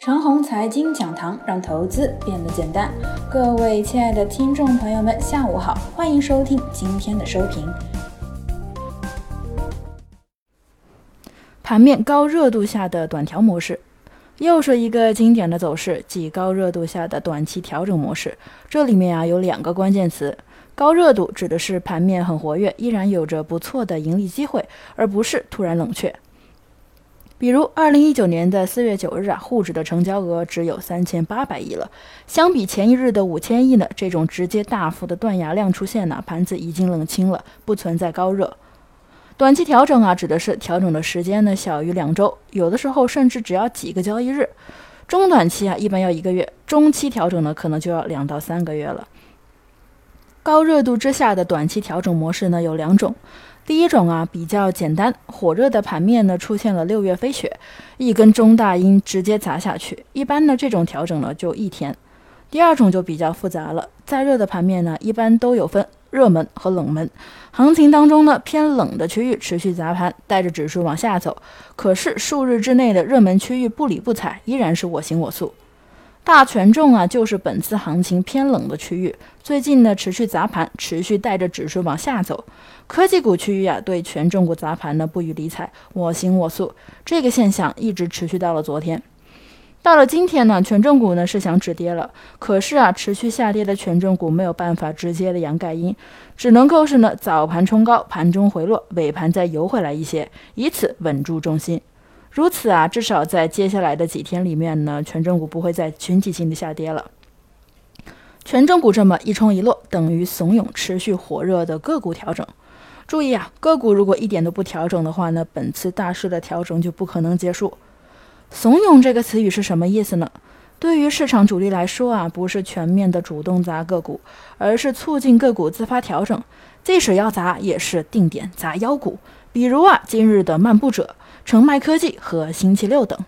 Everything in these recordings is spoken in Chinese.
长虹财经讲堂让投资变得简单。各位亲爱的听众朋友们，下午好，欢迎收听今天的收评。盘面高热度下的短调模式，又是一个经典的走势，即高热度下的短期调整模式。这里面啊有两个关键词，高热度指的是盘面很活跃，依然有着不错的盈利机会，而不是突然冷却。比如，二零一九年的四月九日啊，沪指的成交额只有三千八百亿了，相比前一日的五千亿呢，这种直接大幅的断崖量出现呢，盘子已经冷清了，不存在高热。短期调整啊，指的是调整的时间呢小于两周，有的时候甚至只要几个交易日。中短期啊，一般要一个月；中期调整呢，可能就要两到三个月了。高热度之下的短期调整模式呢，有两种。第一种啊，比较简单，火热的盘面呢出现了六月飞雪，一根中大阴直接砸下去，一般呢这种调整呢就一天。第二种就比较复杂了，再热的盘面呢，一般都有分。热门和冷门行情当中呢，偏冷的区域持续砸盘，带着指数往下走。可是数日之内的热门区域不理不睬，依然是我行我素。大权重啊，就是本次行情偏冷的区域，最近呢持续砸盘，持续带着指数往下走。科技股区域啊，对权重股砸盘呢不予理睬，我行我素。这个现象一直持续到了昨天。到了今天呢，权重股呢是想止跌了，可是啊，持续下跌的权重股没有办法直接的阳盖阴，只能够是呢早盘冲高，盘中回落，尾盘再游回来一些，以此稳住重心。如此啊，至少在接下来的几天里面呢，权重股不会再群体性的下跌了。权重股这么一冲一落，等于怂恿持续火热的个股调整。注意啊，个股如果一点都不调整的话呢，本次大势的调整就不可能结束。怂恿这个词语是什么意思呢？对于市场主力来说啊，不是全面的主动砸个股，而是促进个股自发调整。即使要砸，也是定点砸妖股，比如啊，今日的漫步者、澄迈科技和星期六等。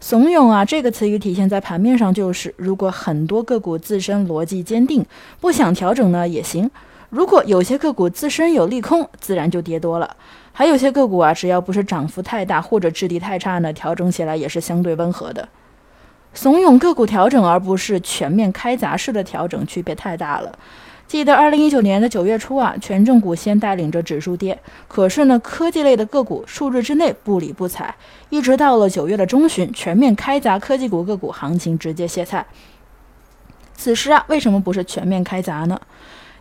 怂恿啊，这个词语体现在盘面上就是，如果很多个股自身逻辑坚定，不想调整呢也行；如果有些个股自身有利空，自然就跌多了。还有些个股啊，只要不是涨幅太大或者质地太差呢，调整起来也是相对温和的。怂恿个股调整，而不是全面开闸式的调整，区别太大了。记得二零一九年的九月初啊，权重股先带领着指数跌，可是呢，科技类的个股数日之内不理不睬，一直到了九月的中旬，全面开砸科技股个股行情直接歇菜。此时啊，为什么不是全面开砸呢？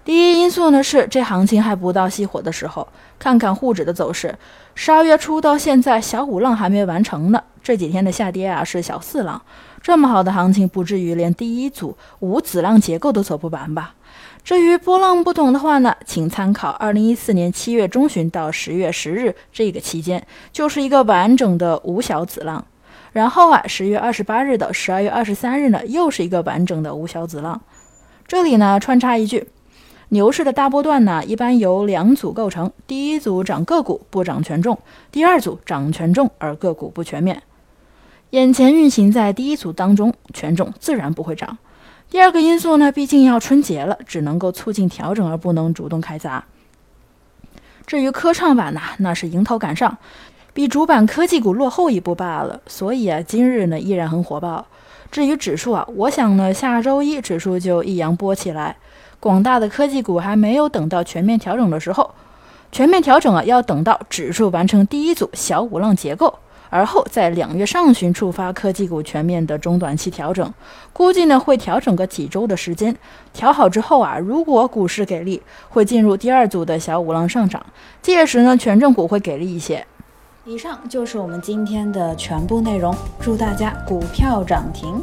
第一因素呢是这行情还不到熄火的时候，看看沪指的走势，十二月初到现在小五浪还没完成呢，这几天的下跌啊是小四浪，这么好的行情不至于连第一组五子浪结构都走不完吧？至于波浪不懂的话呢，请参考二零一四年七月中旬到十月十日这个期间，就是一个完整的五小子浪，然后啊十月二十八日到十二月二十三日呢又是一个完整的五小子浪，这里呢穿插一句。牛市的大波段呢，一般由两组构成：第一组涨个股不涨权重，第二组涨权重而个股不全面。眼前运行在第一组当中，权重自然不会涨。第二个因素呢，毕竟要春节了，只能够促进调整而不能主动开砸。至于科创板呢，那是迎头赶上，比主板科技股落后一步罢了。所以啊，今日呢依然很火爆。至于指数啊，我想呢下周一指数就一扬波起来。广大的科技股还没有等到全面调整的时候，全面调整啊，要等到指数完成第一组小五浪结构，而后在两月上旬触发科技股全面的中短期调整，估计呢会调整个几周的时间。调好之后啊，如果股市给力，会进入第二组的小五浪上涨，届时呢权重股会给力一些。以上就是我们今天的全部内容，祝大家股票涨停。